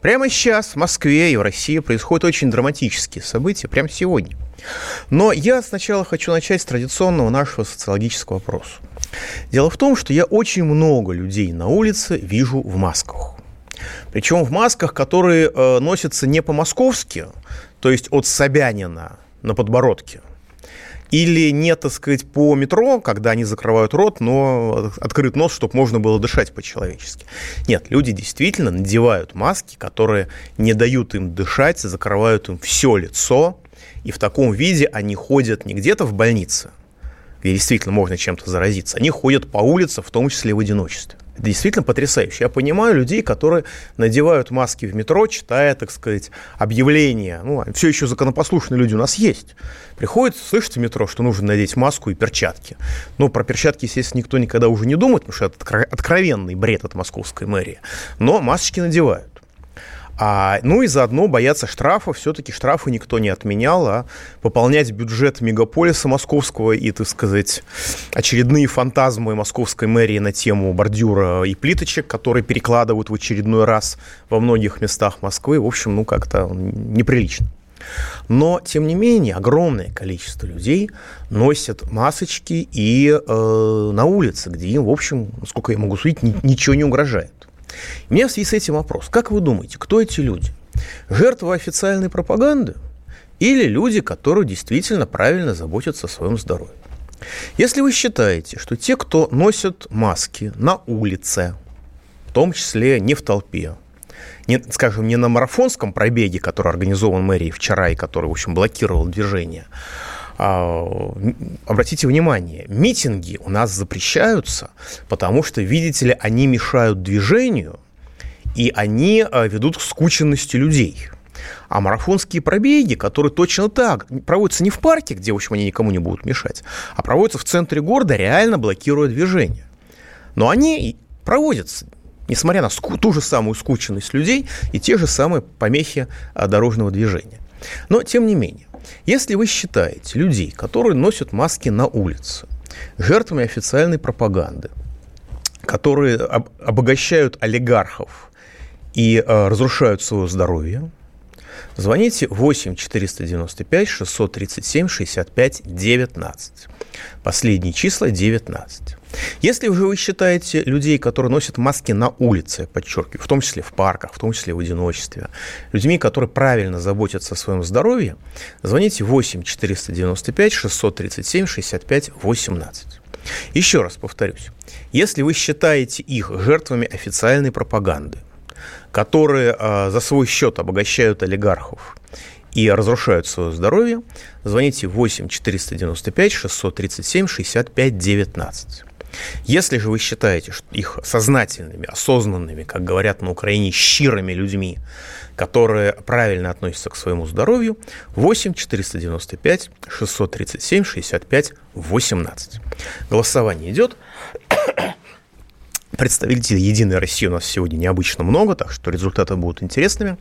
Прямо сейчас в Москве и в России происходят очень драматические события, прямо сегодня. Но я сначала хочу начать с традиционного нашего социологического вопроса. Дело в том, что я очень много людей на улице вижу в масках. Причем в масках, которые э, носятся не по-московски, то есть от Собянина на подбородке, или не, так сказать, по метро, когда они закрывают рот, но открыт нос, чтобы можно было дышать по-человечески. Нет, люди действительно надевают маски, которые не дают им дышать, закрывают им все лицо, и в таком виде они ходят не где-то в больнице, где действительно можно чем-то заразиться, они ходят по улице, в том числе в одиночестве. Действительно потрясающе. Я понимаю людей, которые надевают маски в метро, читая, так сказать, объявления. Ну, все еще законопослушные люди у нас есть. Приходят, слышат в метро, что нужно надеть маску и перчатки. Но про перчатки, естественно, никто никогда уже не думает, потому что это откровенный бред от московской мэрии. Но масочки надевают. А, ну и заодно боятся штрафа. Все-таки штрафы никто не отменял, а пополнять бюджет мегаполиса московского и, так сказать, очередные фантазмы московской мэрии на тему бордюра и плиточек, которые перекладывают в очередной раз во многих местах Москвы, в общем, ну как-то неприлично. Но, тем не менее, огромное количество людей носят масочки и э, на улице, где им, в общем, насколько я могу судить, ни, ничего не угрожает. У меня в связи с этим вопрос. Как вы думаете, кто эти люди? Жертвы официальной пропаганды или люди, которые действительно правильно заботятся о своем здоровье? Если вы считаете, что те, кто носят маски на улице, в том числе не в толпе, не, скажем, не на марафонском пробеге, который организован мэрией вчера и который, в общем, блокировал движение, обратите внимание, митинги у нас запрещаются, потому что, видите ли, они мешают движению, и они а, ведут к скученности людей. А марафонские пробеги, которые точно так проводятся не в парке, где, в общем, они никому не будут мешать, а проводятся в центре города, реально блокируя движение. Но они проводятся, несмотря на ту же самую скученность людей и те же самые помехи а, дорожного движения. Но, тем не менее, если вы считаете людей, которые носят маски на улице, жертвами официальной пропаганды, которые обогащают олигархов и э, разрушают свое здоровье, звоните 8 495 637 65 19. Последние числа 19. Если же вы считаете людей, которые носят маски на улице, подчеркиваю, в том числе в парках, в том числе в одиночестве, людьми, которые правильно заботятся о своем здоровье, звоните 8 495 637 65 18. Еще раз повторюсь, если вы считаете их жертвами официальной пропаганды, которые э, за свой счет обогащают олигархов и разрушают свое здоровье, звоните 8 495 637 65 19. Если же вы считаете что их сознательными, осознанными, как говорят на Украине, щирыми людьми, которые правильно относятся к своему здоровью, 8 495 637 65 18. Голосование идет. Представителей «Единой России» у нас сегодня необычно много, так что результаты будут интересными.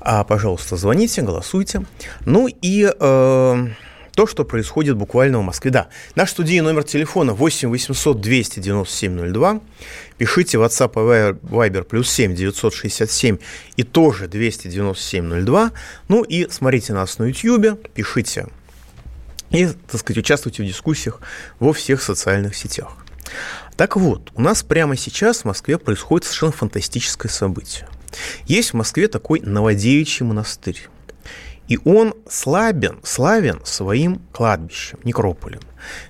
А, пожалуйста, звоните, голосуйте. Ну и... Э, то, что происходит буквально в Москве. Да, наш студийный номер телефона 8 800 297 02. Пишите WhatsApp и Viber плюс 7 967 и тоже 297 02. Ну и смотрите нас на YouTube, пишите и, так сказать, участвуйте в дискуссиях во всех социальных сетях. Так вот, у нас прямо сейчас в Москве происходит совершенно фантастическое событие. Есть в Москве такой Новодевичий монастырь. И он слабен, славен своим кладбищем, некрополем,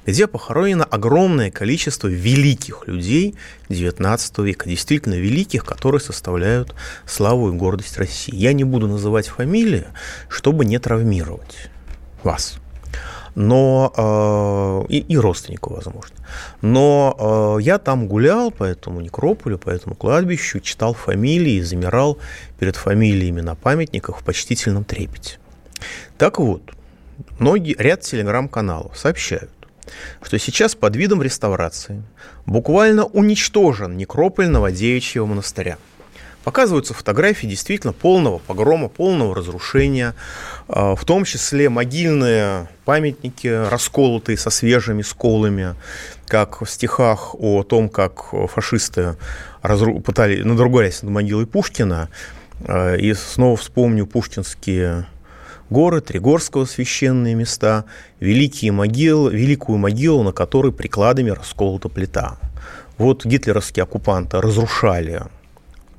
где похоронено огромное количество великих людей XIX века, действительно великих, которые составляют славу и гордость России. Я не буду называть фамилии, чтобы не травмировать вас но э, и, и родственников, возможно. Но э, я там гулял по этому некрополю, по этому кладбищу, читал фамилии, замирал перед фамилиями на памятниках в почтительном трепете. Так вот, многие, ряд телеграм-каналов сообщают, что сейчас под видом реставрации буквально уничтожен некрополь Новодевичьего монастыря. Показываются фотографии действительно полного погрома, полного разрушения, а, в том числе могильные памятники, расколотые со свежими сколами, как в стихах о том, как фашисты разру... пытались надругались над могилой Пушкина. А, и снова вспомню пушкинские горы, Тригорского священные места, великие могилы, великую могилу, на которой прикладами расколота плита. Вот гитлеровские оккупанты разрушали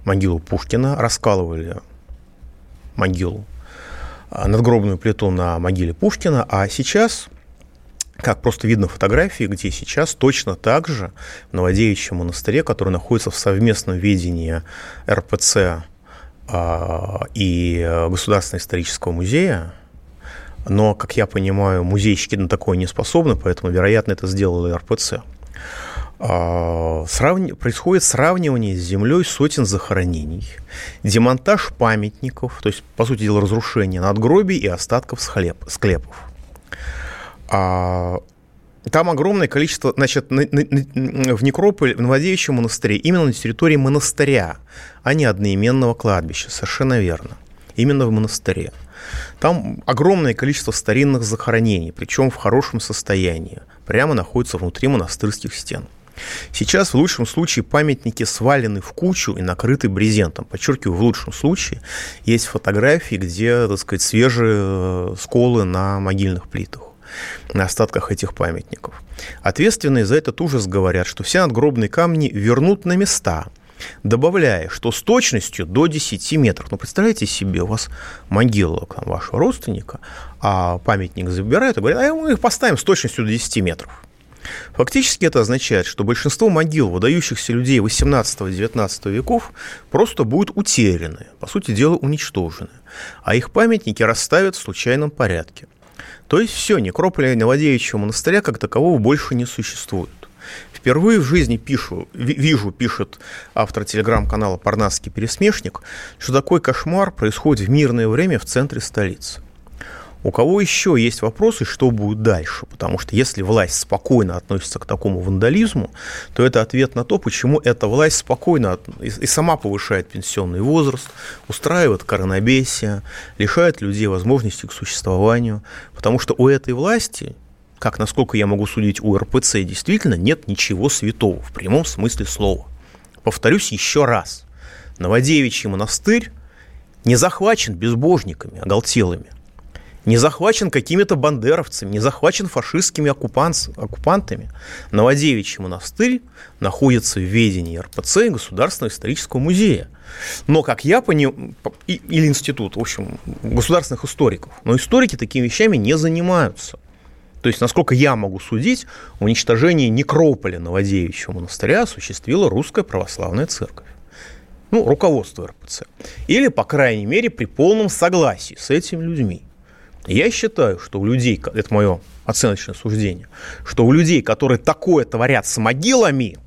могилу Пушкина, раскалывали могилу, а, надгробную плиту на могиле Пушкина, а сейчас, как просто видно в фотографии, где сейчас точно так же в Новодевичьем монастыре, который находится в совместном ведении РПЦ а, и Государственного исторического музея, но, как я понимаю, музейщики на такое не способны, поэтому, вероятно, это сделала РПЦ. А. Происходит сравнивание с землей сотен захоронений, демонтаж памятников, то есть, по сути дела, разрушение надгробий и остатков склепов. А, там огромное количество, значит, в Некрополе, в Новодевичьем монастыре, именно на территории монастыря, а не одноименного кладбища, совершенно верно. Именно в монастыре. Там огромное количество старинных захоронений, причем в хорошем состоянии, прямо находится внутри монастырских стен. Сейчас в лучшем случае памятники свалены в кучу и накрыты брезентом. Подчеркиваю, в лучшем случае есть фотографии, где, так сказать, свежие э, сколы на могильных плитах на остатках этих памятников. Ответственные за этот ужас говорят, что все надгробные камни вернут на места, добавляя, что с точностью до 10 метров. Ну, представляете себе, у вас могила там, вашего родственника, а памятник забирают и говорят, а мы их поставим с точностью до 10 метров. Фактически это означает, что большинство могил выдающихся людей 18-19 веков просто будут утеряны, по сути дела уничтожены, а их памятники расставят в случайном порядке – то есть все, некрополя Новодевичьего монастыря как такового больше не существует. Впервые в жизни пишу, вижу, пишет автор телеграм-канала «Парнасский пересмешник», что такой кошмар происходит в мирное время в центре столицы. У кого еще есть вопросы, что будет дальше? Потому что если власть спокойно относится к такому вандализму, то это ответ на то, почему эта власть спокойно и сама повышает пенсионный возраст, устраивает коронабесие, лишает людей возможности к существованию. Потому что у этой власти, как насколько я могу судить, у РПЦ действительно нет ничего святого в прямом смысле слова. Повторюсь еще раз. Новодевичий монастырь не захвачен безбожниками, оголтелыми не захвачен какими-то бандеровцами, не захвачен фашистскими оккупант, оккупантами. Новодевичий монастырь находится в ведении РПЦ Государственного исторического музея. Но, как я понимаю, или институт, в общем, государственных историков, но историки такими вещами не занимаются. То есть, насколько я могу судить, уничтожение некрополя Новодевичьего монастыря осуществила Русская Православная Церковь. Ну, руководство РПЦ. Или, по крайней мере, при полном согласии с этими людьми. Я считаю, что у людей, это мое оценочное суждение, что у людей, которые такое творят с могилами,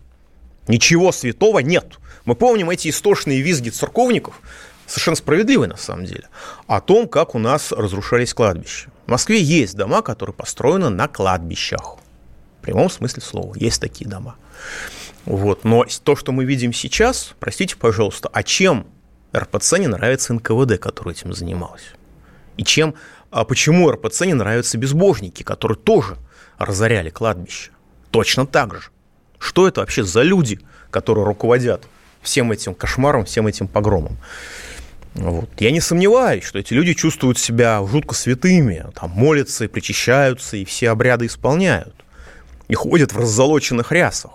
ничего святого нет. Мы помним эти истошные визги церковников, совершенно справедливые на самом деле, о том, как у нас разрушались кладбища. В Москве есть дома, которые построены на кладбищах. В прямом смысле слова. Есть такие дома. Вот. Но то, что мы видим сейчас, простите, пожалуйста, а чем РПЦ не нравится НКВД, который этим занималась? И чем а почему РПЦ не нравятся безбожники, которые тоже разоряли кладбище? Точно так же. Что это вообще за люди, которые руководят всем этим кошмаром, всем этим погромом? Вот. Я не сомневаюсь, что эти люди чувствуют себя жутко святыми, там молятся и причащаются, и все обряды исполняют. И ходят в раззолоченных рясах.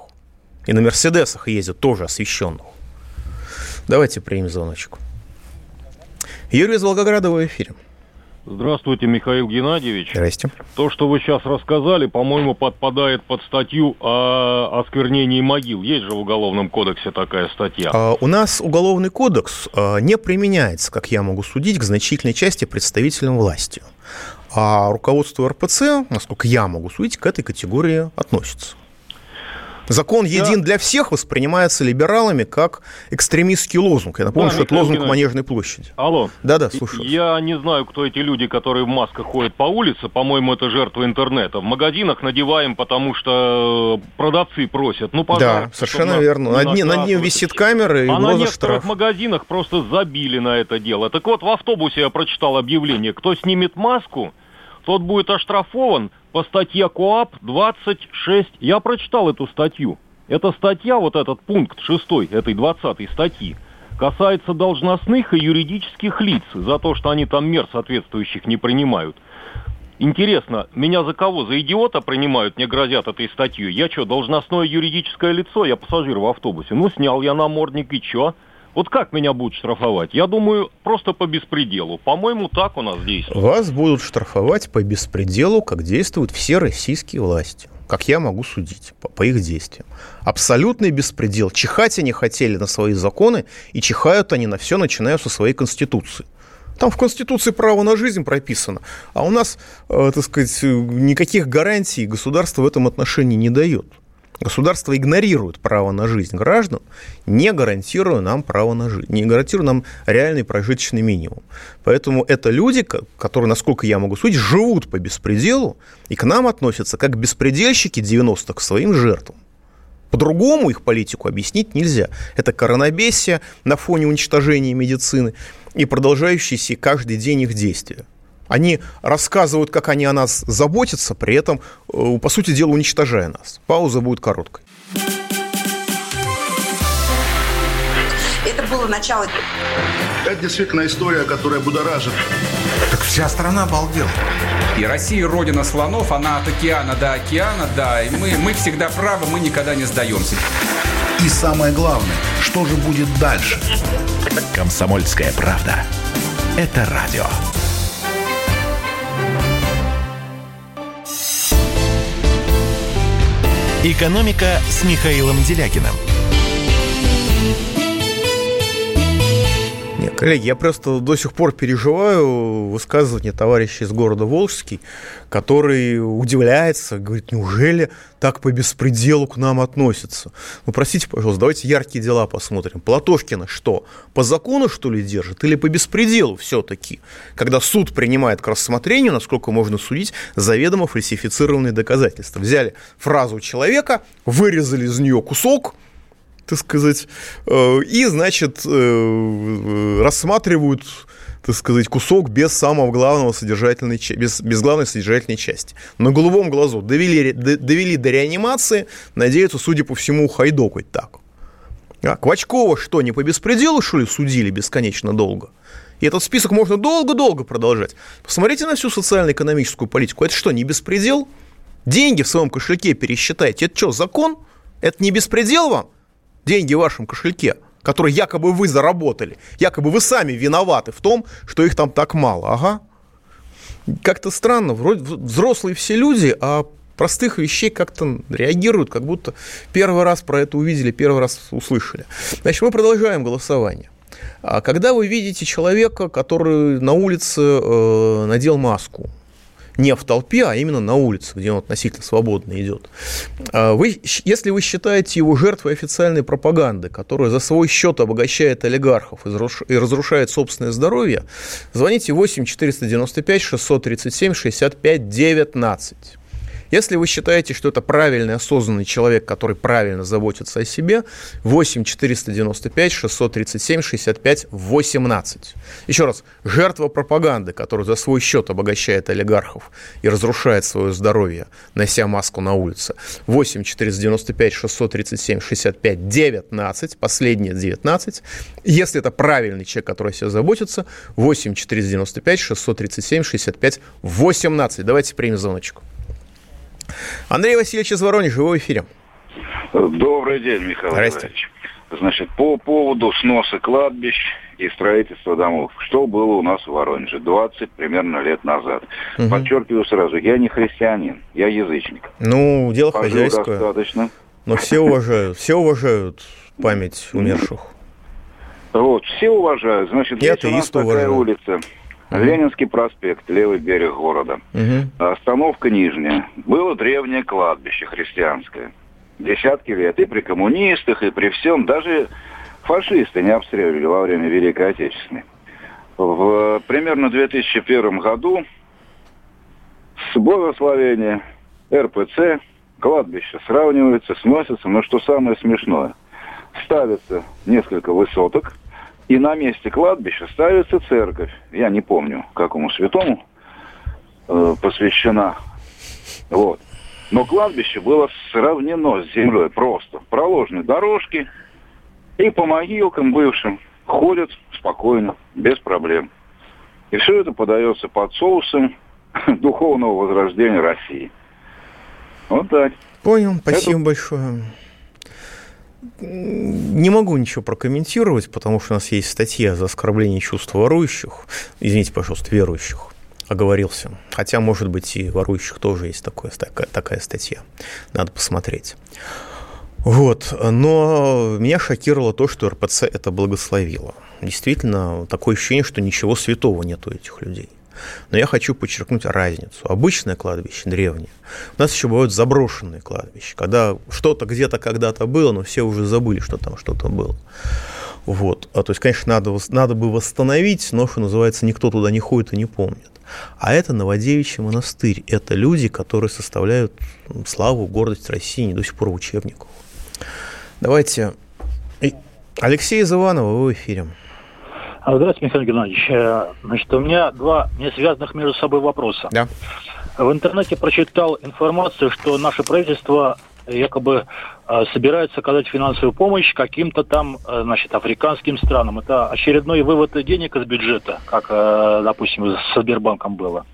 И на Мерседесах ездят тоже освященных. Давайте примем звоночек. Юрий из Волгограда в эфире. Здравствуйте, Михаил Геннадьевич. Здрасте. То, что вы сейчас рассказали, по-моему, подпадает под статью о осквернении могил. Есть же в Уголовном кодексе такая статья. А, у нас Уголовный кодекс а, не применяется, как я могу судить, к значительной части представителям власти. А руководство РПЦ, насколько я могу судить, к этой категории относится. Закон един для всех воспринимается либералами как экстремистский лозунг. Я напомню, да, что это лозунг Манежной площади. Алло. Да-да, слушаю. Я не знаю, кто эти люди, которые в масках ходят по улице. По-моему, это жертвы интернета. В магазинах надеваем, потому что продавцы просят. Ну, пожалуйста. Да, совершенно верно. На дне, над ним висит камера и А на некоторых штраф. магазинах просто забили на это дело. Так вот, в автобусе я прочитал объявление. Кто снимет маску, тот будет оштрафован по статье КОАП 26. Я прочитал эту статью. Эта статья, вот этот пункт 6 этой 20 статьи, касается должностных и юридических лиц за то, что они там мер соответствующих не принимают. Интересно, меня за кого? За идиота принимают, мне грозят этой статьей. Я что, должностное юридическое лицо? Я пассажир в автобусе. Ну, снял я намордник и что? Вот как меня будут штрафовать? Я думаю, просто по беспределу. По-моему, так у нас действует. Вас будут штрафовать по беспределу, как действуют все российские власти. Как я могу судить по, по их действиям. Абсолютный беспредел. Чихать они хотели на свои законы, и чихают они на все, начиная со своей Конституции. Там в Конституции право на жизнь прописано, а у нас, э, так сказать, никаких гарантий государство в этом отношении не дает. Государство игнорирует право на жизнь граждан, не гарантируя нам право на жизнь, не гарантируя нам реальный прожиточный минимум. Поэтому это люди, которые, насколько я могу судить, живут по беспределу и к нам относятся как беспредельщики 90-х к своим жертвам. По-другому их политику объяснить нельзя. Это коронабесие на фоне уничтожения медицины и продолжающиеся каждый день их действия. Они рассказывают, как они о нас заботятся, при этом, э, по сути дела, уничтожая нас. Пауза будет короткой. Это было начало. Это действительно история, которая будоражит. Так вся страна обалдела. И Россия родина слонов, она от океана до океана, да, и мы, мы всегда правы, мы никогда не сдаемся. И самое главное, что же будет дальше? Комсомольская правда. Это радио. «Экономика» с Михаилом Делякиным. Нет, коллеги, я просто до сих пор переживаю высказывание товарища из города Волжский, который удивляется, говорит, неужели так по беспределу к нам относятся? Ну, простите, пожалуйста, давайте яркие дела посмотрим. Платошкина что, по закону, что ли, держит или по беспределу все-таки? Когда суд принимает к рассмотрению, насколько можно судить, заведомо фальсифицированные доказательства. Взяли фразу человека, вырезали из нее кусок, так сказать, э, и, значит, э, рассматривают так сказать, кусок без самого главного содержательной, без, без главной содержательной части. На голубом глазу довели, довели до реанимации, надеются, судя по всему, хайдокать так. А Квачкова что, не по беспределу, что ли, судили бесконечно долго? И этот список можно долго-долго продолжать. Посмотрите на всю социально-экономическую политику. Это что, не беспредел? Деньги в своем кошельке пересчитайте. Это что, закон? Это не беспредел вам? Деньги в вашем кошельке – которые якобы вы заработали. Якобы вы сами виноваты в том, что их там так мало. Ага. Как-то странно. Вроде взрослые все люди, а простых вещей как-то реагируют, как будто первый раз про это увидели, первый раз услышали. Значит, мы продолжаем голосование. А когда вы видите человека, который на улице э, надел маску, не в толпе, а именно на улице, где он относительно свободно идет. А вы, если вы считаете его жертвой официальной пропаганды, которая за свой счет обогащает олигархов и разрушает собственное здоровье, звоните 8 495 637 65 19. Если вы считаете, что это правильный, осознанный человек, который правильно заботится о себе, 8 495 637 65 18. Еще раз, жертва пропаганды, которая за свой счет обогащает олигархов и разрушает свое здоровье, нося маску на улице, 8 495 637 65 19, последнее 19. Если это правильный человек, который о себе заботится, 8 495 637 65 18. Давайте примем звоночку. Андрей Васильевич из Воронежа, вы в эфире. Добрый день, Михаил Иванович. Значит, по поводу сноса кладбищ и строительства домов. Что было у нас в Воронеже 20 примерно лет назад? Угу. Подчеркиваю сразу, я не христианин, я язычник. Ну, дело Пожил хозяйское. достаточно. Но все уважают, все уважают память умерших. Вот, все уважают. Значит, есть у нас такая улица. Ленинский проспект, левый берег города. Угу. Остановка Нижняя. Было древнее кладбище христианское. десятки лет. И при коммунистах, и при всем. Даже фашисты не обстреливали во время Великой Отечественной. В примерно 2001 году с благословения РПЦ кладбище сравнивается, сносится, но что самое смешное, ставится несколько высоток, и на месте кладбища ставится церковь. Я не помню, какому святому э, посвящена. Вот. Но кладбище было сравнено с землей просто. Проложены дорожки, и по могилкам бывшим ходят спокойно, без проблем. И все это подается под соусом духовного возрождения России. Вот так. Понял, спасибо это... большое. Не могу ничего прокомментировать, потому что у нас есть статья за оскорбление чувств ворующих. Извините, пожалуйста, верующих. Оговорился. Хотя, может быть, и ворующих тоже есть такое, такая, такая статья. Надо посмотреть. Вот. Но меня шокировало то, что РПЦ это благословило. Действительно, такое ощущение, что ничего святого нет у этих людей. Но я хочу подчеркнуть разницу. Обычное кладбище, древнее. У нас еще бывают заброшенные кладбища, когда что-то где-то когда-то было, но все уже забыли, что там что-то было. Вот. А, то есть, конечно, надо, надо бы восстановить, но, что называется, никто туда не ходит и не помнит. А это Новодевичий монастырь. Это люди, которые составляют славу, гордость России не до сих пор в учебниках. Давайте. Алексей из Иванова, вы в эфире. А, здравствуйте, Михаил Геннадьевич. Э, значит, у меня два не связанных между собой вопроса. Да. В интернете прочитал информацию, что наше правительство якобы э, собирается оказать финансовую помощь каким-то там, э, значит, африканским странам. Это очередной вывод денег из бюджета, как, допустим, с Сбербанком было.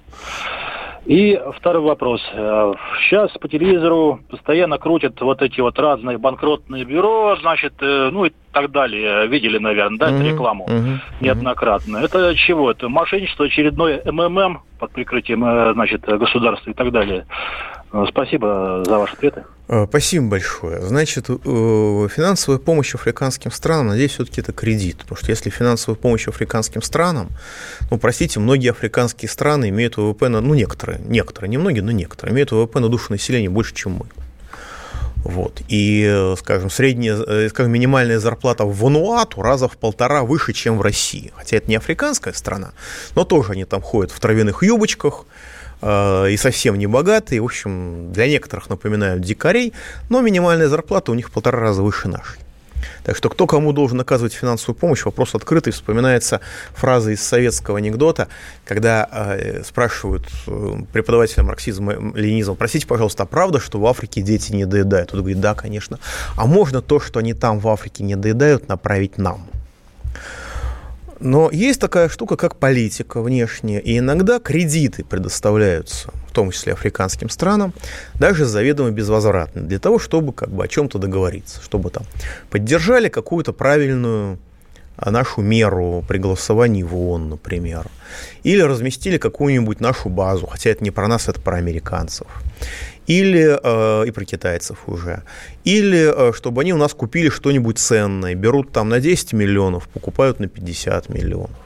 И второй вопрос. Сейчас по телевизору постоянно крутят вот эти вот разные банкротные бюро, значит, ну и так далее. Видели, наверное, да, эту рекламу uh-huh. неоднократно. Это чего? Это мошенничество, очередной МММ под прикрытием, значит, государства и так далее. Спасибо за ваши ответы. Спасибо большое. Значит, финансовая помощь африканским странам, надеюсь, все-таки это кредит. Потому что если финансовая помощь африканским странам, ну, простите, многие африканские страны имеют ВВП, на, ну, некоторые, некоторые, не многие, но некоторые, имеют ВВП на душу населения больше, чем мы. Вот. И, скажем, средняя, скажем, минимальная зарплата в Вануату раза в полтора выше, чем в России. Хотя это не африканская страна, но тоже они там ходят в травяных юбочках, Э, и совсем не богатые, в общем, для некоторых напоминают дикарей, но минимальная зарплата у них в полтора раза выше нашей. Так что кто кому должен оказывать финансовую помощь, вопрос открытый. Вспоминается фраза из советского анекдота, когда э, спрашивают э, преподавателя марксизма, ленизма, простите, пожалуйста, а правда, что в Африке дети не доедают? Он говорит, да, конечно. А можно то, что они там в Африке не доедают, направить нам? Но есть такая штука, как политика внешняя, и иногда кредиты предоставляются, в том числе африканским странам, даже заведомо безвозвратно, для того, чтобы как бы о чем-то договориться, чтобы там поддержали какую-то правильную нашу меру при голосовании в ООН, например, или разместили какую-нибудь нашу базу, хотя это не про нас, это про американцев. Или э, и про китайцев уже, или э, чтобы они у нас купили что-нибудь ценное, берут там на 10 миллионов, покупают на 50 миллионов.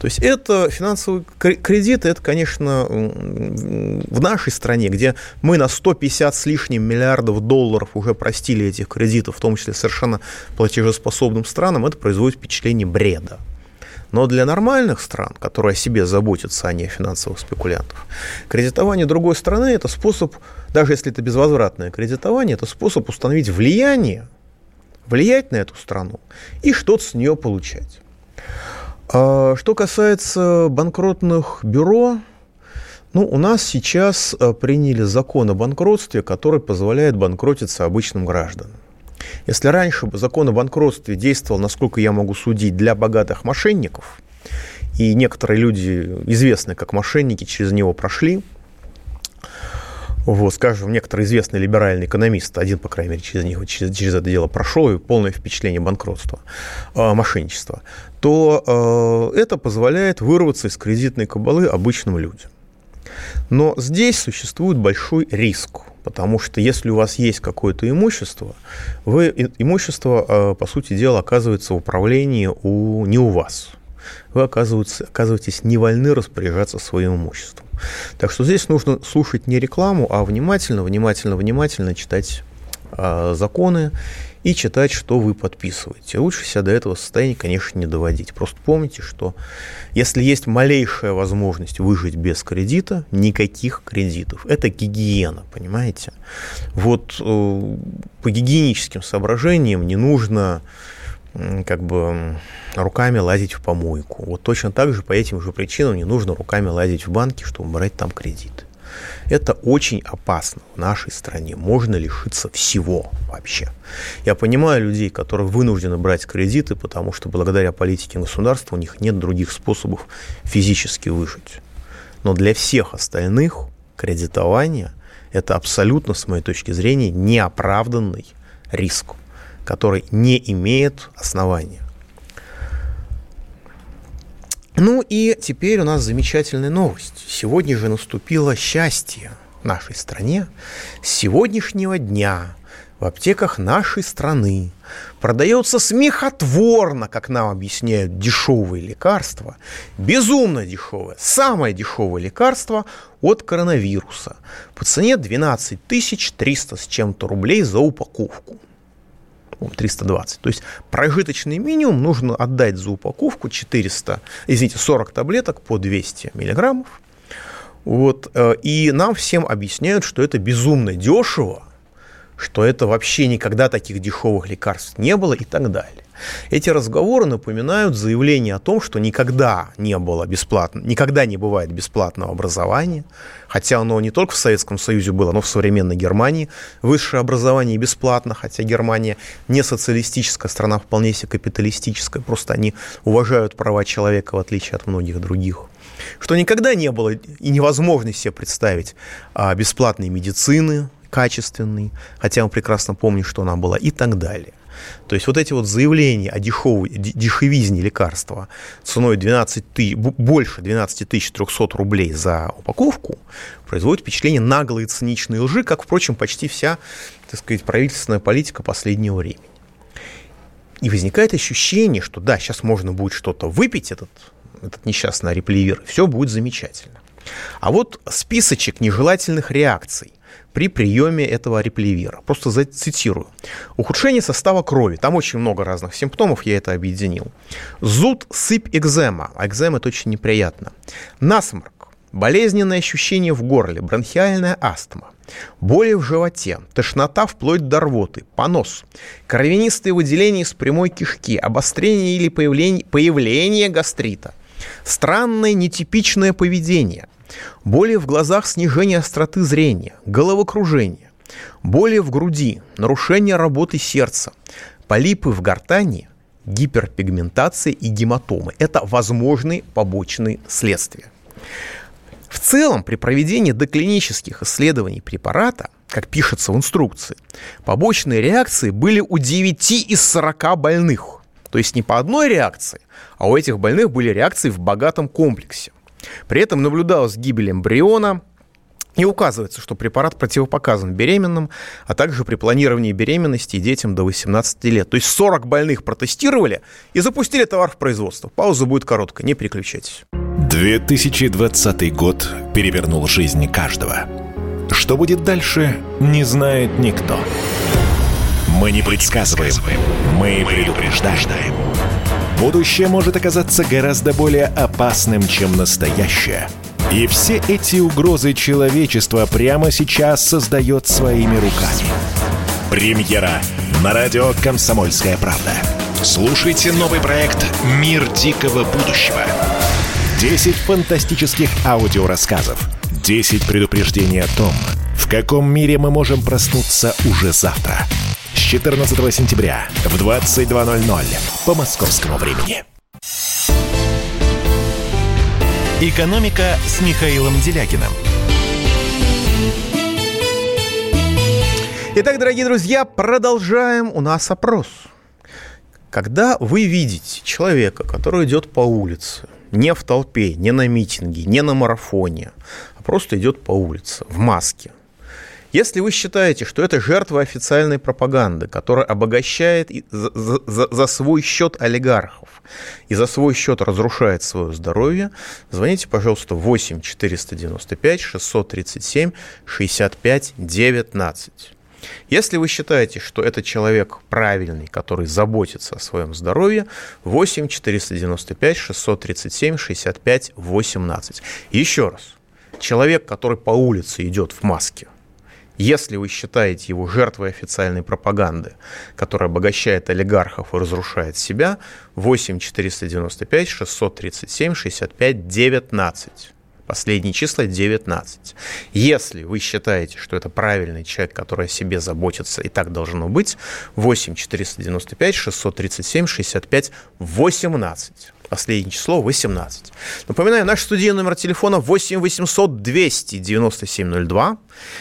То есть это финансовый кредит, это, конечно, в нашей стране, где мы на 150 с лишним миллиардов долларов уже простили этих кредитов, в том числе совершенно платежеспособным странам, это производит впечатление бреда. Но для нормальных стран, которые о себе заботятся, а не о финансовых спекулянтов, кредитование другой страны – это способ, даже если это безвозвратное кредитование, это способ установить влияние, влиять на эту страну и что-то с нее получать. А что касается банкротных бюро, ну, у нас сейчас э, приняли закон о банкротстве, который позволяет банкротиться обычным гражданам. Если раньше закон о банкротстве действовал, насколько я могу судить, для богатых мошенников, и некоторые люди, известные как мошенники, через него прошли, вот, скажем, некоторый известный либеральный экономист, один, по крайней мере, через, него, через, через это дело прошел, и полное впечатление банкротства, э, мошенничества, то э, это позволяет вырваться из кредитной кабалы обычным людям. Но здесь существует большой риск, потому что если у вас есть какое-то имущество, вы, имущество, э, по сути дела, оказывается в управлении у, не у вас. Вы оказываетесь, не вольны распоряжаться своим имуществом. Так что здесь нужно слушать не рекламу, а внимательно, внимательно, внимательно читать э, законы и читать, что вы подписываете. Лучше себя до этого состояния, конечно, не доводить. Просто помните, что если есть малейшая возможность выжить без кредита, никаких кредитов. Это гигиена, понимаете? Вот э, по гигиеническим соображениям не нужно как бы руками лазить в помойку. Вот точно так же по этим же причинам не нужно руками лазить в банки, чтобы брать там кредит. Это очень опасно в нашей стране. Можно лишиться всего вообще. Я понимаю людей, которые вынуждены брать кредиты, потому что благодаря политике государства у них нет других способов физически выжить. Но для всех остальных кредитование – это абсолютно, с моей точки зрения, неоправданный риск, который не имеет основания. Ну и теперь у нас замечательная новость. Сегодня же наступило счастье нашей стране. С сегодняшнего дня в аптеках нашей страны продается смехотворно, как нам объясняют, дешевые лекарства, безумно дешевое, самое дешевое лекарство от коронавируса по цене 12 300 с чем-то рублей за упаковку. 320. То есть прожиточный минимум нужно отдать за упаковку 400, извините, 40 таблеток по 200 миллиграммов. Вот, э, и нам всем объясняют, что это безумно дешево, что это вообще никогда таких дешевых лекарств не было и так далее. Эти разговоры напоминают заявление о том, что никогда не было бесплатно, никогда не бывает бесплатного образования, хотя оно не только в Советском Союзе было, но в современной Германии. Высшее образование бесплатно, хотя Германия не социалистическая страна, вполне себе капиталистическая, просто они уважают права человека в отличие от многих других. Что никогда не было и невозможно себе представить а, бесплатной медицины, качественной, хотя мы прекрасно помним, что она была, и так далее. То есть вот эти вот заявления о дешевой, дешевизне лекарства ценой 12 тысяч, больше 12 300 рублей за упаковку производят впечатление наглой и циничной лжи, как, впрочем, почти вся, так сказать, правительственная политика последнего времени. И возникает ощущение, что да, сейчас можно будет что-то выпить, этот, этот несчастный репливер, все будет замечательно. А вот списочек нежелательных реакций при приеме этого реплевира. Просто зацитирую. Ухудшение состава крови. Там очень много разных симптомов, я это объединил. Зуд, сыпь, экзема. А экзема это очень неприятно. Насморк. Болезненное ощущение в горле, бронхиальная астма, боли в животе, тошнота вплоть до рвоты, понос, кровянистые выделения из прямой кишки, обострение или появление, появление гастрита, странное нетипичное поведение, Боли в глазах, снижение остроты зрения, головокружение, боли в груди, нарушение работы сердца, полипы в гортани, гиперпигментация и гематомы. Это возможные побочные следствия. В целом, при проведении доклинических исследований препарата, как пишется в инструкции, побочные реакции были у 9 из 40 больных. То есть не по одной реакции, а у этих больных были реакции в богатом комплексе. При этом наблюдалась гибель эмбриона, и указывается, что препарат противопоказан беременным, а также при планировании беременности детям до 18 лет. То есть 40 больных протестировали и запустили товар в производство. Пауза будет короткая, не переключайтесь. 2020 год перевернул жизнь каждого. Что будет дальше, не знает никто. Мы не предсказываем, мы предупреждаем. Будущее может оказаться гораздо более опасным, чем настоящее. И все эти угрозы человечества прямо сейчас создает своими руками. Премьера на радио «Комсомольская правда». Слушайте новый проект «Мир дикого будущего». 10 фантастических аудиорассказов. 10 предупреждений о том, в каком мире мы можем проснуться уже завтра – 14 сентября в 22.00 по московскому времени. «Экономика» с Михаилом Делякиным. Итак, дорогие друзья, продолжаем у нас опрос. Когда вы видите человека, который идет по улице, не в толпе, не на митинге, не на марафоне, а просто идет по улице в маске, если вы считаете, что это жертва официальной пропаганды, которая обогащает за, за, за свой счет олигархов и за свой счет разрушает свое здоровье, звоните, пожалуйста, 8 495 637 65 19. Если вы считаете, что это человек правильный, который заботится о своем здоровье, 8 495 637 65 18. Еще раз. Человек, который по улице идет в маске, если вы считаете его жертвой официальной пропаганды, которая обогащает олигархов и разрушает себя, 8 495 637 65 19. Последние числа 19. Если вы считаете, что это правильный человек, который о себе заботится, и так должно быть, 8 495 637 65 18. Последнее число 18. Напоминаю, наш студийный номер телефона 8 800 200 9702.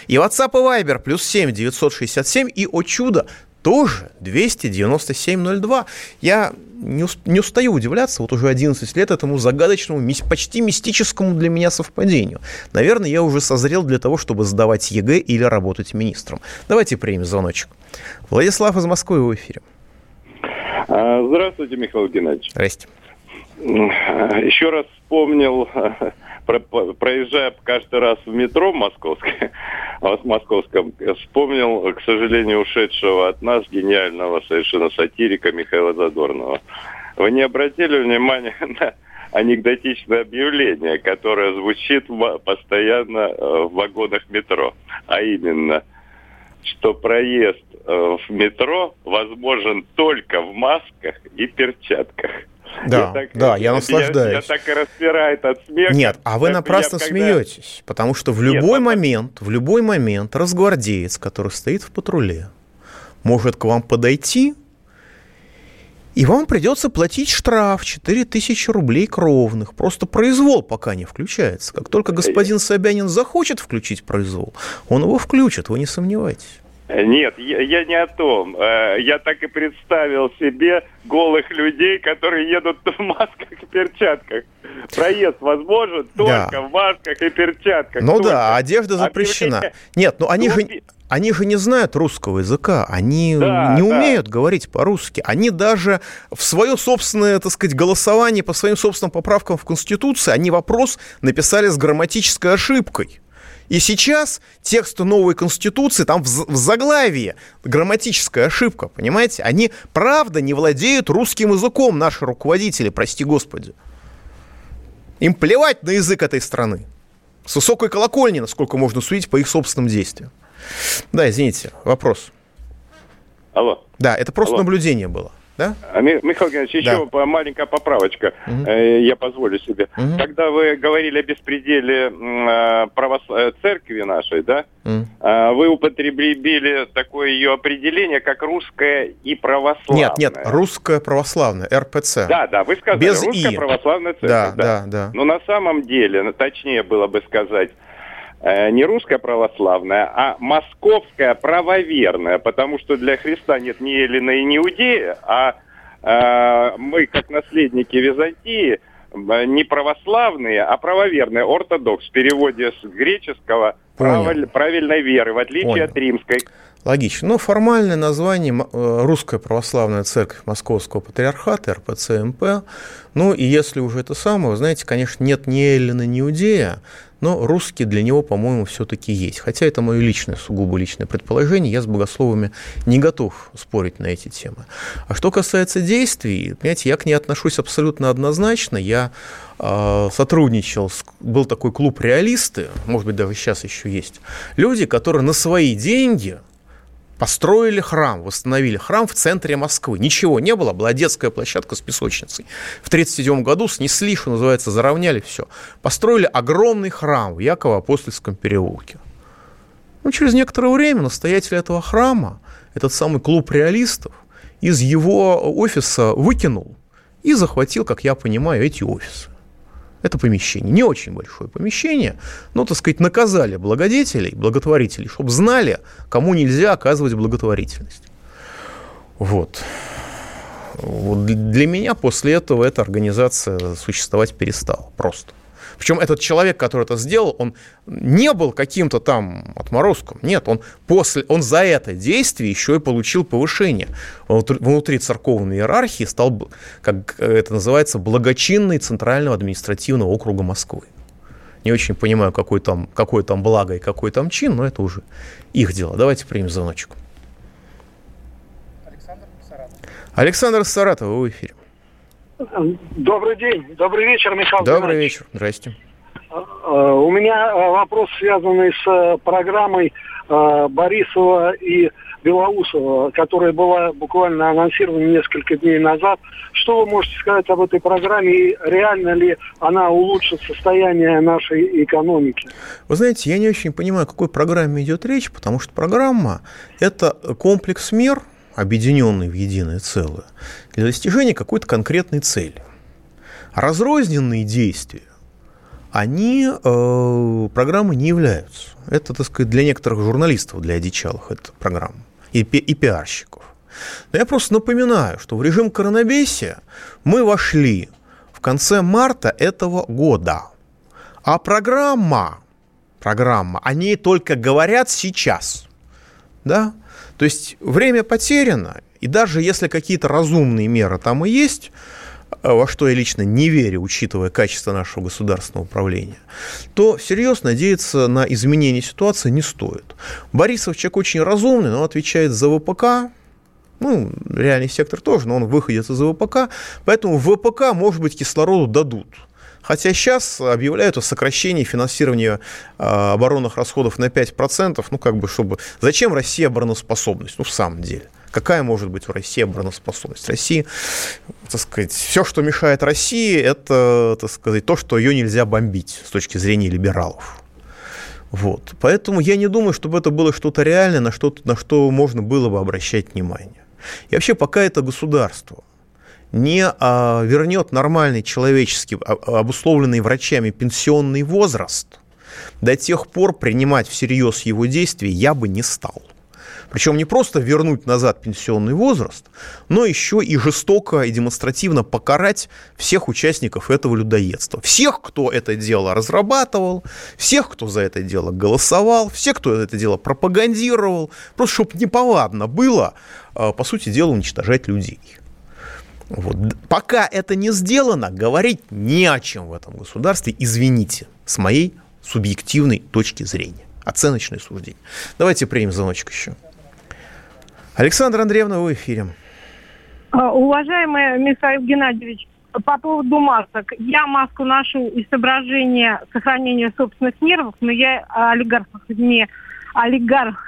И WhatsApp и Viber плюс 7 967. И, о чудо, тоже 297.02. Я не, не устаю удивляться, вот уже 11 лет этому загадочному, почти мистическому для меня совпадению. Наверное, я уже созрел для того, чтобы сдавать ЕГЭ или работать министром. Давайте примем звоночек. Владислав из Москвы в эфире. А, здравствуйте, Михаил Геннадьевич. Здрасте. Еще раз вспомнил проезжая каждый раз в метро московское, в московском, вспомнил, к сожалению, ушедшего от нас гениального совершенно сатирика Михаила Задорнова. Вы не обратили внимания на анекдотичное объявление, которое звучит постоянно э, в вагонах метро, а именно, что проезд э, в метро возможен только в масках и перчатках. Да, я так, да, я наслаждаюсь. Я, я так и распирает от смеха. Нет, а вы напрасно я, когда... смеетесь, потому что в любой Нет, момент, в любой момент разгвардеец, который стоит в патруле, может к вам подойти, и вам придется платить штраф 4000 рублей кровных. Просто произвол пока не включается. Как только господин Собянин захочет включить произвол, он его включит, вы не сомневайтесь. Нет, я, я не о том. Э, я так и представил себе голых людей, которые едут в масках и перчатках. Проезд возможен только да. в масках и перчатках. Ну только. да, одежда запрещена. Объявление... Нет, ну они же, они же не знают русского языка, они да, не умеют да. говорить по-русски. Они даже в свое собственное, так сказать, голосование по своим собственным поправкам в Конституции, они вопрос написали с грамматической ошибкой. И сейчас тексту новой Конституции, там в, в заглавии грамматическая ошибка, понимаете? Они, правда, не владеют русским языком, наши руководители, прости господи. Им плевать на язык этой страны. С высокой колокольни, насколько можно судить по их собственным действиям. Да, извините, вопрос. Алло. Да, это просто Алло. наблюдение было. Да? А, Михаил Геннадьевич, еще да. маленькая поправочка, угу. я позволю себе. Угу. Когда вы говорили о беспределе э, правос... Э, церкви нашей, да, угу. вы употребили такое ее определение, как русская и православная. Нет, нет, русская православная, РПЦ. Да, да, вы сказали, Без русская и. православная церковь. Да, да, да, да. Но на самом деле, точнее было бы сказать, не русская православная, а московская правоверная, потому что для Христа нет ни Елена и ни Иудея, а э, мы, как наследники Византии, э, не православные, а правоверные, ортодокс, в переводе с греческого правиль, правильной веры, в отличие Понял. от римской. Логично. Ну, формальное название э, Русская Православная Церковь Московского Патриархата, РПЦМП. Ну, и если уже это самое, вы знаете, конечно, нет ни Эллина, ни Иудея, но русский для него, по-моему, все-таки есть. Хотя это мое личное, сугубо личное предположение, я с богословами не готов спорить на эти темы. А что касается действий, понимаете, я к ней отношусь абсолютно однозначно. Я э, сотрудничал, был такой клуб «Реалисты», может быть, даже сейчас еще есть, люди, которые на свои деньги Построили храм, восстановили храм в центре Москвы. Ничего не было, была детская площадка с песочницей. В 1937 году снесли, что называется, заровняли все. Построили огромный храм в Яково-Апостольском переулке. Ну, через некоторое время настоятель этого храма, этот самый клуб реалистов, из его офиса выкинул и захватил, как я понимаю, эти офисы это помещение. Не очень большое помещение, но, так сказать, наказали благодетелей, благотворителей, чтобы знали, кому нельзя оказывать благотворительность. Вот. вот. Для меня после этого эта организация существовать перестала просто. Причем этот человек, который это сделал, он не был каким-то там отморозком. Нет, он, после, он за это действие еще и получил повышение. Внутри, внутри церковной иерархии стал, как это называется, благочинный Центрального административного округа Москвы. Не очень понимаю, какой там, какое там благо и какой там чин, но это уже их дело. Давайте примем звоночек. Александр Саратов. Александр Саратов, вы в эфире. Добрый день, добрый вечер, Михаил Добрый Геннадьевич. вечер, здрасте. Э, у меня э, вопрос, связанный с э, программой Борисова и Белоусова, которая была буквально анонсирована несколько дней назад. Что вы можете сказать об этой программе и реально ли она улучшит состояние нашей экономики? Вы знаете, я не очень понимаю, о какой программе идет речь, потому что программа – это комплекс мер, объединенный в единое целое, для достижения какой-то конкретной цели. Разрозненные действия они э, программы не являются. Это, так сказать, для некоторых журналистов, для одичалых, это программа, и, и пиарщиков. Но я просто напоминаю, что в режим коронабесия мы вошли в конце марта этого года. А программа, программа, о ней только говорят сейчас. Да? То есть время потеряно, и даже если какие-то разумные меры там и есть, а во что я лично не верю, учитывая качество нашего государственного управления, то всерьез надеяться на изменение ситуации не стоит. Борисов человек очень разумный, но отвечает за ВПК, ну, реальный сектор тоже, но он выходит из ВПК, поэтому ВПК, может быть, кислороду дадут. Хотя сейчас объявляют о сокращении финансирования а, оборонных расходов на 5%, ну, как бы, чтобы... Зачем Россия обороноспособность? Ну, в самом деле. Какая может быть в России обороноспособность? России, так сказать, все, что мешает России, это, так сказать, то, что ее нельзя бомбить с точки зрения либералов. Вот. Поэтому я не думаю, чтобы это было что-то реальное, на что, на что можно было бы обращать внимание. И вообще, пока это государство не а, вернет нормальный человеческий, а, обусловленный врачами пенсионный возраст, до тех пор принимать всерьез его действия я бы не стал. Причем не просто вернуть назад пенсионный возраст, но еще и жестоко и демонстративно покарать всех участников этого людоедства. Всех, кто это дело разрабатывал, всех, кто за это дело голосовал, всех, кто это дело пропагандировал. Просто чтобы неповадно было, а, по сути дела, уничтожать людей. Вот. Пока это не сделано, говорить не о чем в этом государстве, извините, с моей субъективной точки зрения. Оценочное суждение. Давайте примем звоночек еще. Александра Андреевна, вы в эфире. А, уважаемый Михаил Геннадьевич, по поводу масок. Я маску ношу из соображения сохранения собственных нервов, но я олигархов не олигарх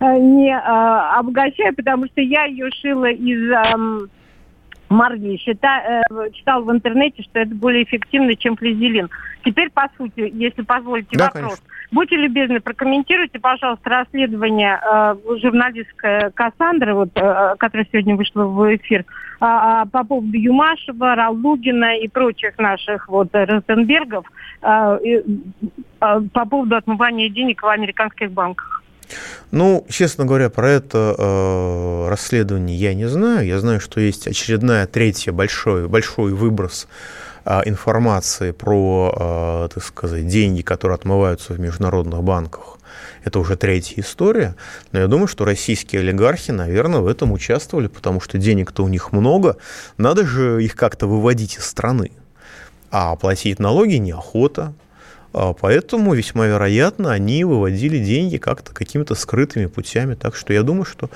не а, обогащаю, потому что я ее шила из а, марли. Счита, э, читал в интернете, что это более эффективно, чем флизелин. Теперь, по сути, если позволите да, вопрос. Конечно. Будьте любезны, прокомментируйте, пожалуйста, расследование э, журналистская Кассандра, вот, э, которая сегодня вышла в эфир, э, по поводу Юмашева, Ралугина и прочих наших вот Ротенбергов э, э, по поводу отмывания денег в американских банках. Ну, честно говоря, про это э, расследование я не знаю. Я знаю, что есть очередная третья большой, большой выброс э, информации про, э, так сказать, деньги, которые отмываются в международных банках. Это уже третья история. Но я думаю, что российские олигархи, наверное, в этом участвовали, потому что денег-то у них много. Надо же их как-то выводить из страны. А платить налоги неохота. А поэтому весьма вероятно они выводили деньги как-то какими-то скрытыми путями. Так что я думаю, что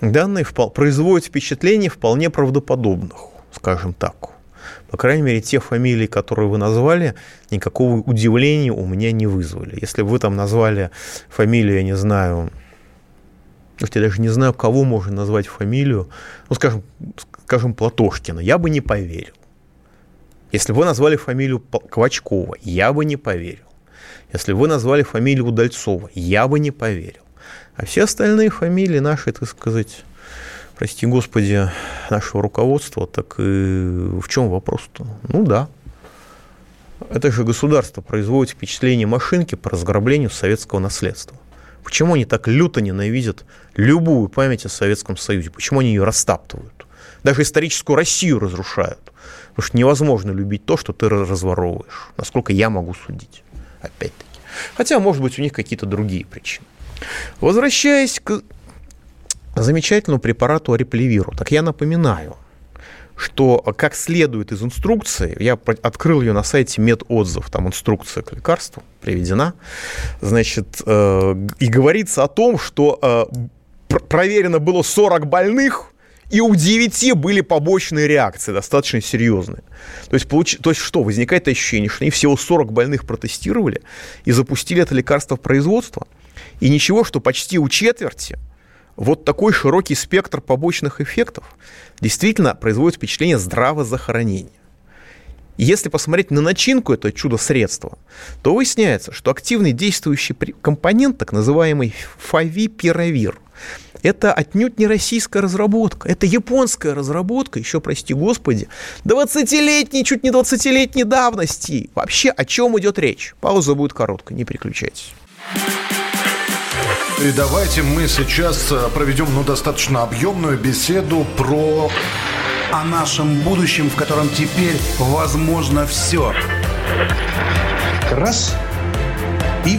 данные производят впечатление вполне правдоподобных, скажем так. По крайней мере, те фамилии, которые вы назвали, никакого удивления у меня не вызвали. Если вы там назвали фамилию, я не знаю, я даже не знаю, кого можно назвать фамилию, ну, скажем, скажем, Платошкина, я бы не поверил. Если бы вы назвали фамилию Квачкова, я бы не поверил. Если бы вы назвали фамилию Удальцова, я бы не поверил. А все остальные фамилии наши, так сказать, прости господи, нашего руководства, так и в чем вопрос-то? Ну да. Это же государство производит впечатление машинки по разграблению советского наследства. Почему они так люто ненавидят любую память о Советском Союзе? Почему они ее растаптывают? Даже историческую Россию разрушают. Потому что невозможно любить то, что ты разворовываешь. Насколько я могу судить. Опять-таки. Хотя, может быть, у них какие-то другие причины. Возвращаясь к замечательному препарату арепливиру, так я напоминаю, что как следует из инструкции, я открыл ее на сайте медотзыв, там инструкция к лекарству приведена, значит, э, и говорится о том, что э, проверено было 40 больных, и у 9 были побочные реакции, достаточно серьезные. То есть, получ... то есть что, возникает ощущение, что они всего 40 больных протестировали и запустили это лекарство в производство, и ничего, что почти у четверти вот такой широкий спектр побочных эффектов действительно производит впечатление здравого захоронения. И если посмотреть на начинку этого чудо-средства, то выясняется, что активный действующий компонент, так называемый фавипиравир, это отнюдь не российская разработка, это японская разработка, еще, прости господи, 20-летней, чуть не 20-летней давности. Вообще, о чем идет речь? Пауза будет короткой, не переключайтесь. И давайте мы сейчас э, проведем ну, достаточно объемную беседу про о нашем будущем, в котором теперь возможно все. Раз и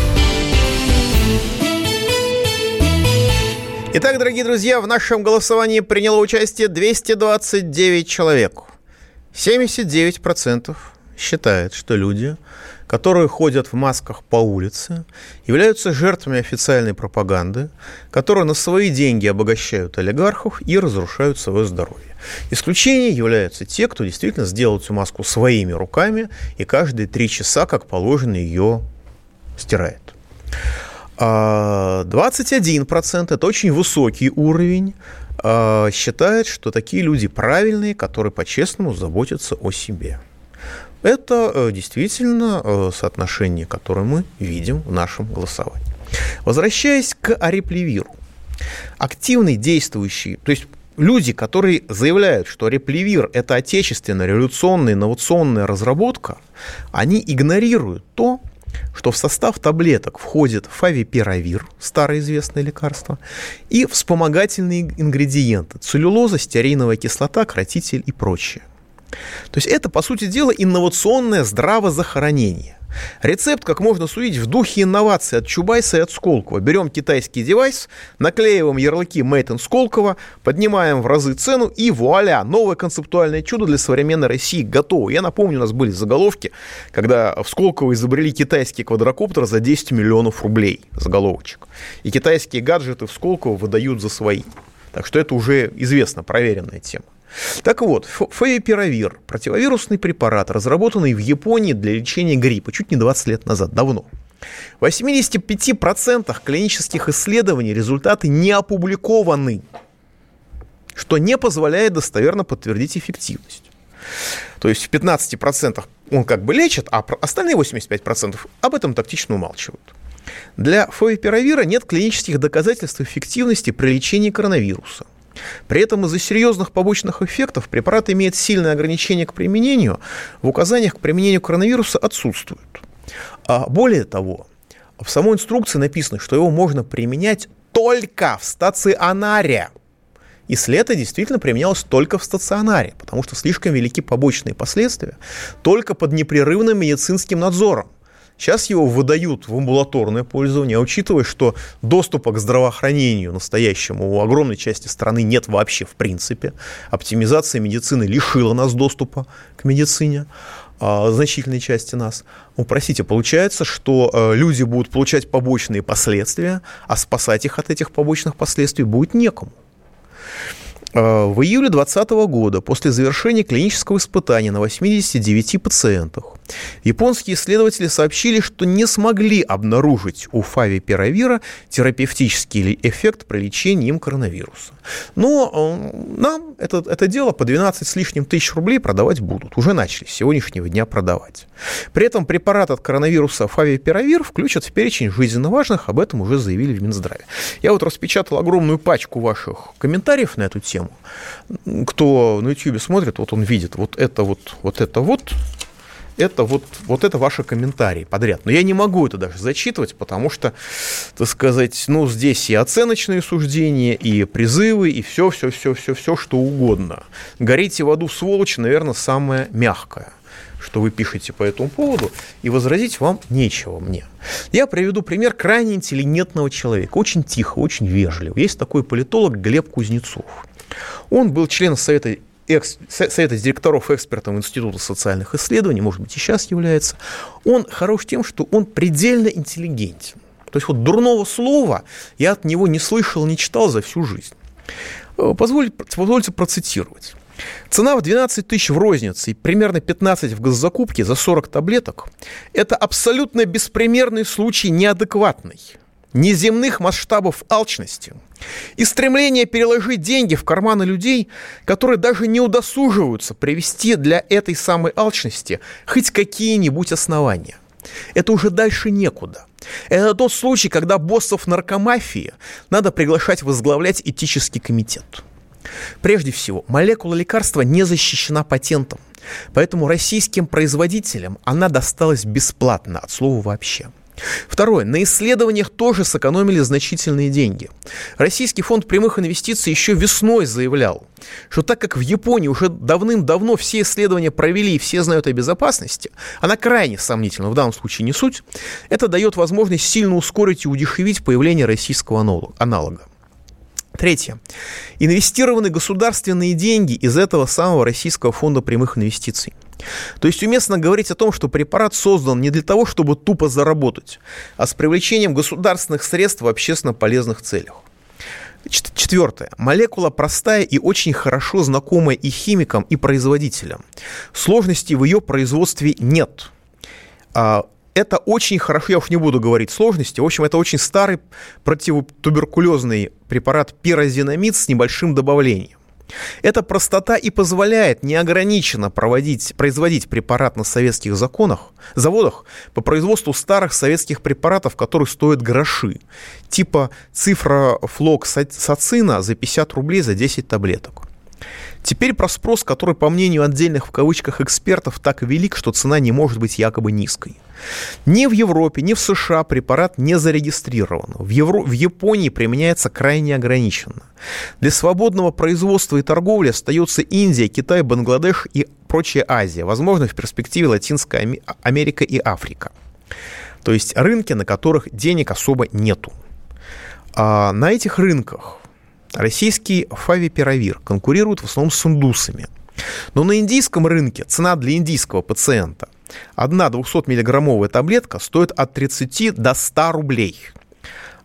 Итак, дорогие друзья, в нашем голосовании приняло участие 229 человек. 79% считает, что люди, которые ходят в масках по улице, являются жертвами официальной пропаганды, которые на свои деньги обогащают олигархов и разрушают свое здоровье. Исключением являются те, кто действительно сделал эту маску своими руками и каждые три часа, как положено, ее стирает. 21% – это очень высокий уровень, а, считает, что такие люди правильные, которые по-честному заботятся о себе. Это э, действительно э, соотношение, которое мы видим в нашем голосовании. Возвращаясь к ареплевиру. Активный действующий, то есть люди, которые заявляют, что реплевир – это отечественная, революционная, инновационная разработка, они игнорируют то, что в состав таблеток входит фавипиравир, старое известное лекарство, и вспомогательные ингредиенты – целлюлоза, стеариновая кислота, кротитель и прочее. То есть это, по сути дела, инновационное здравозахоронение. Рецепт, как можно судить, в духе инноваций от Чубайса и от Сколково. Берем китайский девайс, наклеиваем ярлыки Made Сколково, поднимаем в разы цену и вуаля, новое концептуальное чудо для современной России готово. Я напомню, у нас были заголовки, когда в Сколково изобрели китайский квадрокоптер за 10 миллионов рублей, заголовочек. И китайские гаджеты в Сколково выдают за свои. Так что это уже известно, проверенная тема. Так вот, фаепиравир – противовирусный препарат, разработанный в Японии для лечения гриппа чуть не 20 лет назад, давно. В 85% клинических исследований результаты не опубликованы, что не позволяет достоверно подтвердить эффективность. То есть в 15% он как бы лечит, а остальные 85% об этом тактично умалчивают. Для фоепиравира нет клинических доказательств эффективности при лечении коронавируса – при этом из-за серьезных побочных эффектов препарат имеет сильное ограничение к применению, в указаниях к применению коронавируса отсутствуют. А более того, в самой инструкции написано, что его можно применять только в стационаре. Если это действительно применялось только в стационаре, потому что слишком велики побочные последствия, только под непрерывным медицинским надзором. Сейчас его выдают в амбулаторное пользование, а учитывая, что доступа к здравоохранению настоящему у огромной части страны нет вообще в принципе, оптимизация медицины лишила нас доступа к медицине, а, значительной части нас. Ну, простите, получается, что э, люди будут получать побочные последствия, а спасать их от этих побочных последствий будет некому. Э, в июле 2020 года, после завершения клинического испытания на 89 пациентах, Японские исследователи сообщили, что не смогли обнаружить у фавипиравира терапевтический эффект при лечении им коронавируса. Но э, нам это, это дело по 12 с лишним тысяч рублей продавать будут. Уже начали с сегодняшнего дня продавать. При этом препарат от коронавируса фавипиравир включат в перечень жизненно важных, об этом уже заявили в Минздраве. Я вот распечатал огромную пачку ваших комментариев на эту тему. Кто на YouTube смотрит, вот он видит вот это вот, вот это вот, это вот, вот это ваши комментарии подряд. Но я не могу это даже зачитывать, потому что, так сказать, ну, здесь и оценочные суждения, и призывы, и все, все, все, все, все, что угодно. Горите в аду, сволочи, наверное, самое мягкое что вы пишете по этому поводу, и возразить вам нечего мне. Я приведу пример крайне интеллигентного человека, очень тихо, очень вежливо. Есть такой политолог Глеб Кузнецов. Он был членом Совета экс, совета директоров экспертов Института социальных исследований, может быть, и сейчас является, он хорош тем, что он предельно интеллигентен. То есть вот дурного слова я от него не слышал, не читал за всю жизнь. Э, позвольте, позвольте процитировать. Цена в 12 тысяч в рознице и примерно 15 в госзакупке за 40 таблеток – это абсолютно беспримерный случай неадекватный неземных масштабов алчности и стремление переложить деньги в карманы людей, которые даже не удосуживаются привести для этой самой алчности хоть какие-нибудь основания. Это уже дальше некуда. Это тот случай, когда боссов наркомафии надо приглашать возглавлять этический комитет. Прежде всего, молекула лекарства не защищена патентом, поэтому российским производителям она досталась бесплатно, от слова вообще – Второе. На исследованиях тоже сэкономили значительные деньги. Российский фонд прямых инвестиций еще весной заявлял, что так как в Японии уже давным-давно все исследования провели и все знают о безопасности, она крайне сомнительна, в данном случае не суть, это дает возможность сильно ускорить и удешевить появление российского аналога. Третье. Инвестированы государственные деньги из этого самого Российского фонда прямых инвестиций. То есть уместно говорить о том, что препарат создан не для того, чтобы тупо заработать, а с привлечением государственных средств в общественно полезных целях. Четвертое. Молекула простая и очень хорошо знакомая и химикам, и производителям. Сложностей в ее производстве нет. А, это очень хорошо, я уж не буду говорить сложности, в общем, это очень старый противотуберкулезный препарат пирозинамид с небольшим добавлением. Эта простота и позволяет неограниченно проводить, производить препарат на советских законах, заводах по производству старых советских препаратов, которые стоят гроши, типа цифра флоксацина за 50 рублей за 10 таблеток. Теперь про спрос, который, по мнению отдельных в кавычках экспертов, так велик, что цена не может быть якобы низкой. Ни в Европе, ни в США препарат не зарегистрирован. В, Евро... в Японии применяется крайне ограниченно. Для свободного производства и торговли остается Индия, Китай, Бангладеш и прочая Азия. Возможно, в перспективе Латинская Америка и Африка. То есть рынки, на которых денег особо нету. А на этих рынках российский фавипиравир конкурирует в основном с индусами. Но на индийском рынке цена для индийского пациента – Одна 200-миллиграммовая таблетка стоит от 30 до 100 рублей.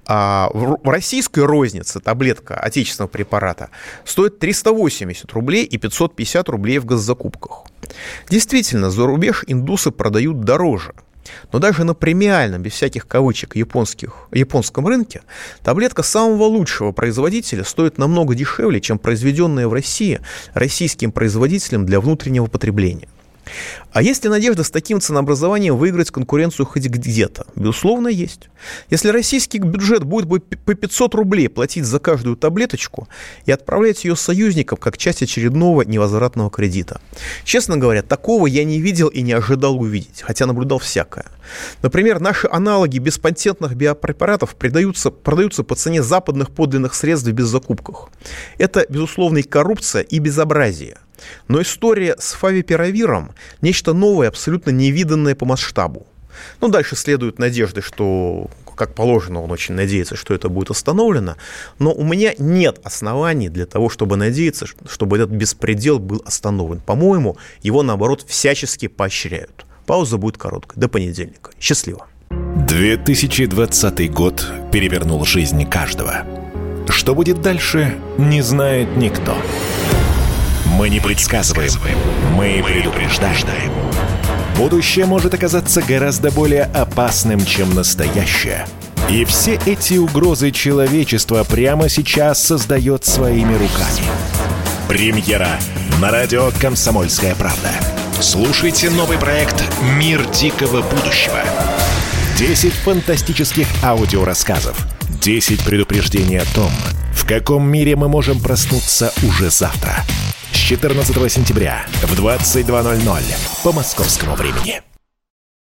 А в российской рознице таблетка отечественного препарата стоит 380 рублей и 550 рублей в госзакупках. Действительно, за рубеж индусы продают дороже. Но даже на премиальном, без всяких кавычек, японских, японском рынке таблетка самого лучшего производителя стоит намного дешевле, чем произведенная в России российским производителем для внутреннего потребления. А есть ли надежда с таким ценообразованием выиграть конкуренцию хоть где-то? Безусловно, есть. Если российский бюджет будет по 500 рублей платить за каждую таблеточку и отправлять ее союзникам как часть очередного невозвратного кредита. Честно говоря, такого я не видел и не ожидал увидеть, хотя наблюдал всякое. Например, наши аналоги беспатентных биопрепаратов продаются, продаются по цене западных подлинных средств без закупках. Это, безусловно, коррупция, и безобразие. Но история с фавипиравиром – нечто новое, абсолютно невиданное по масштабу. Ну, дальше следуют надежды, что, как положено, он очень надеется, что это будет остановлено. Но у меня нет оснований для того, чтобы надеяться, чтобы этот беспредел был остановлен. По-моему, его, наоборот, всячески поощряют. Пауза будет короткой. До понедельника. Счастливо. 2020 год перевернул жизнь каждого. Что будет дальше, не знает никто. Мы не предсказываем, мы предупреждаем. Будущее может оказаться гораздо более опасным, чем настоящее. И все эти угрозы человечества прямо сейчас создает своими руками. Премьера на радио «Комсомольская правда». Слушайте новый проект «Мир дикого будущего». 10 фантастических аудиорассказов. 10 предупреждений о том, в каком мире мы можем проснуться уже завтра – 14 сентября в 22.00 по московскому времени.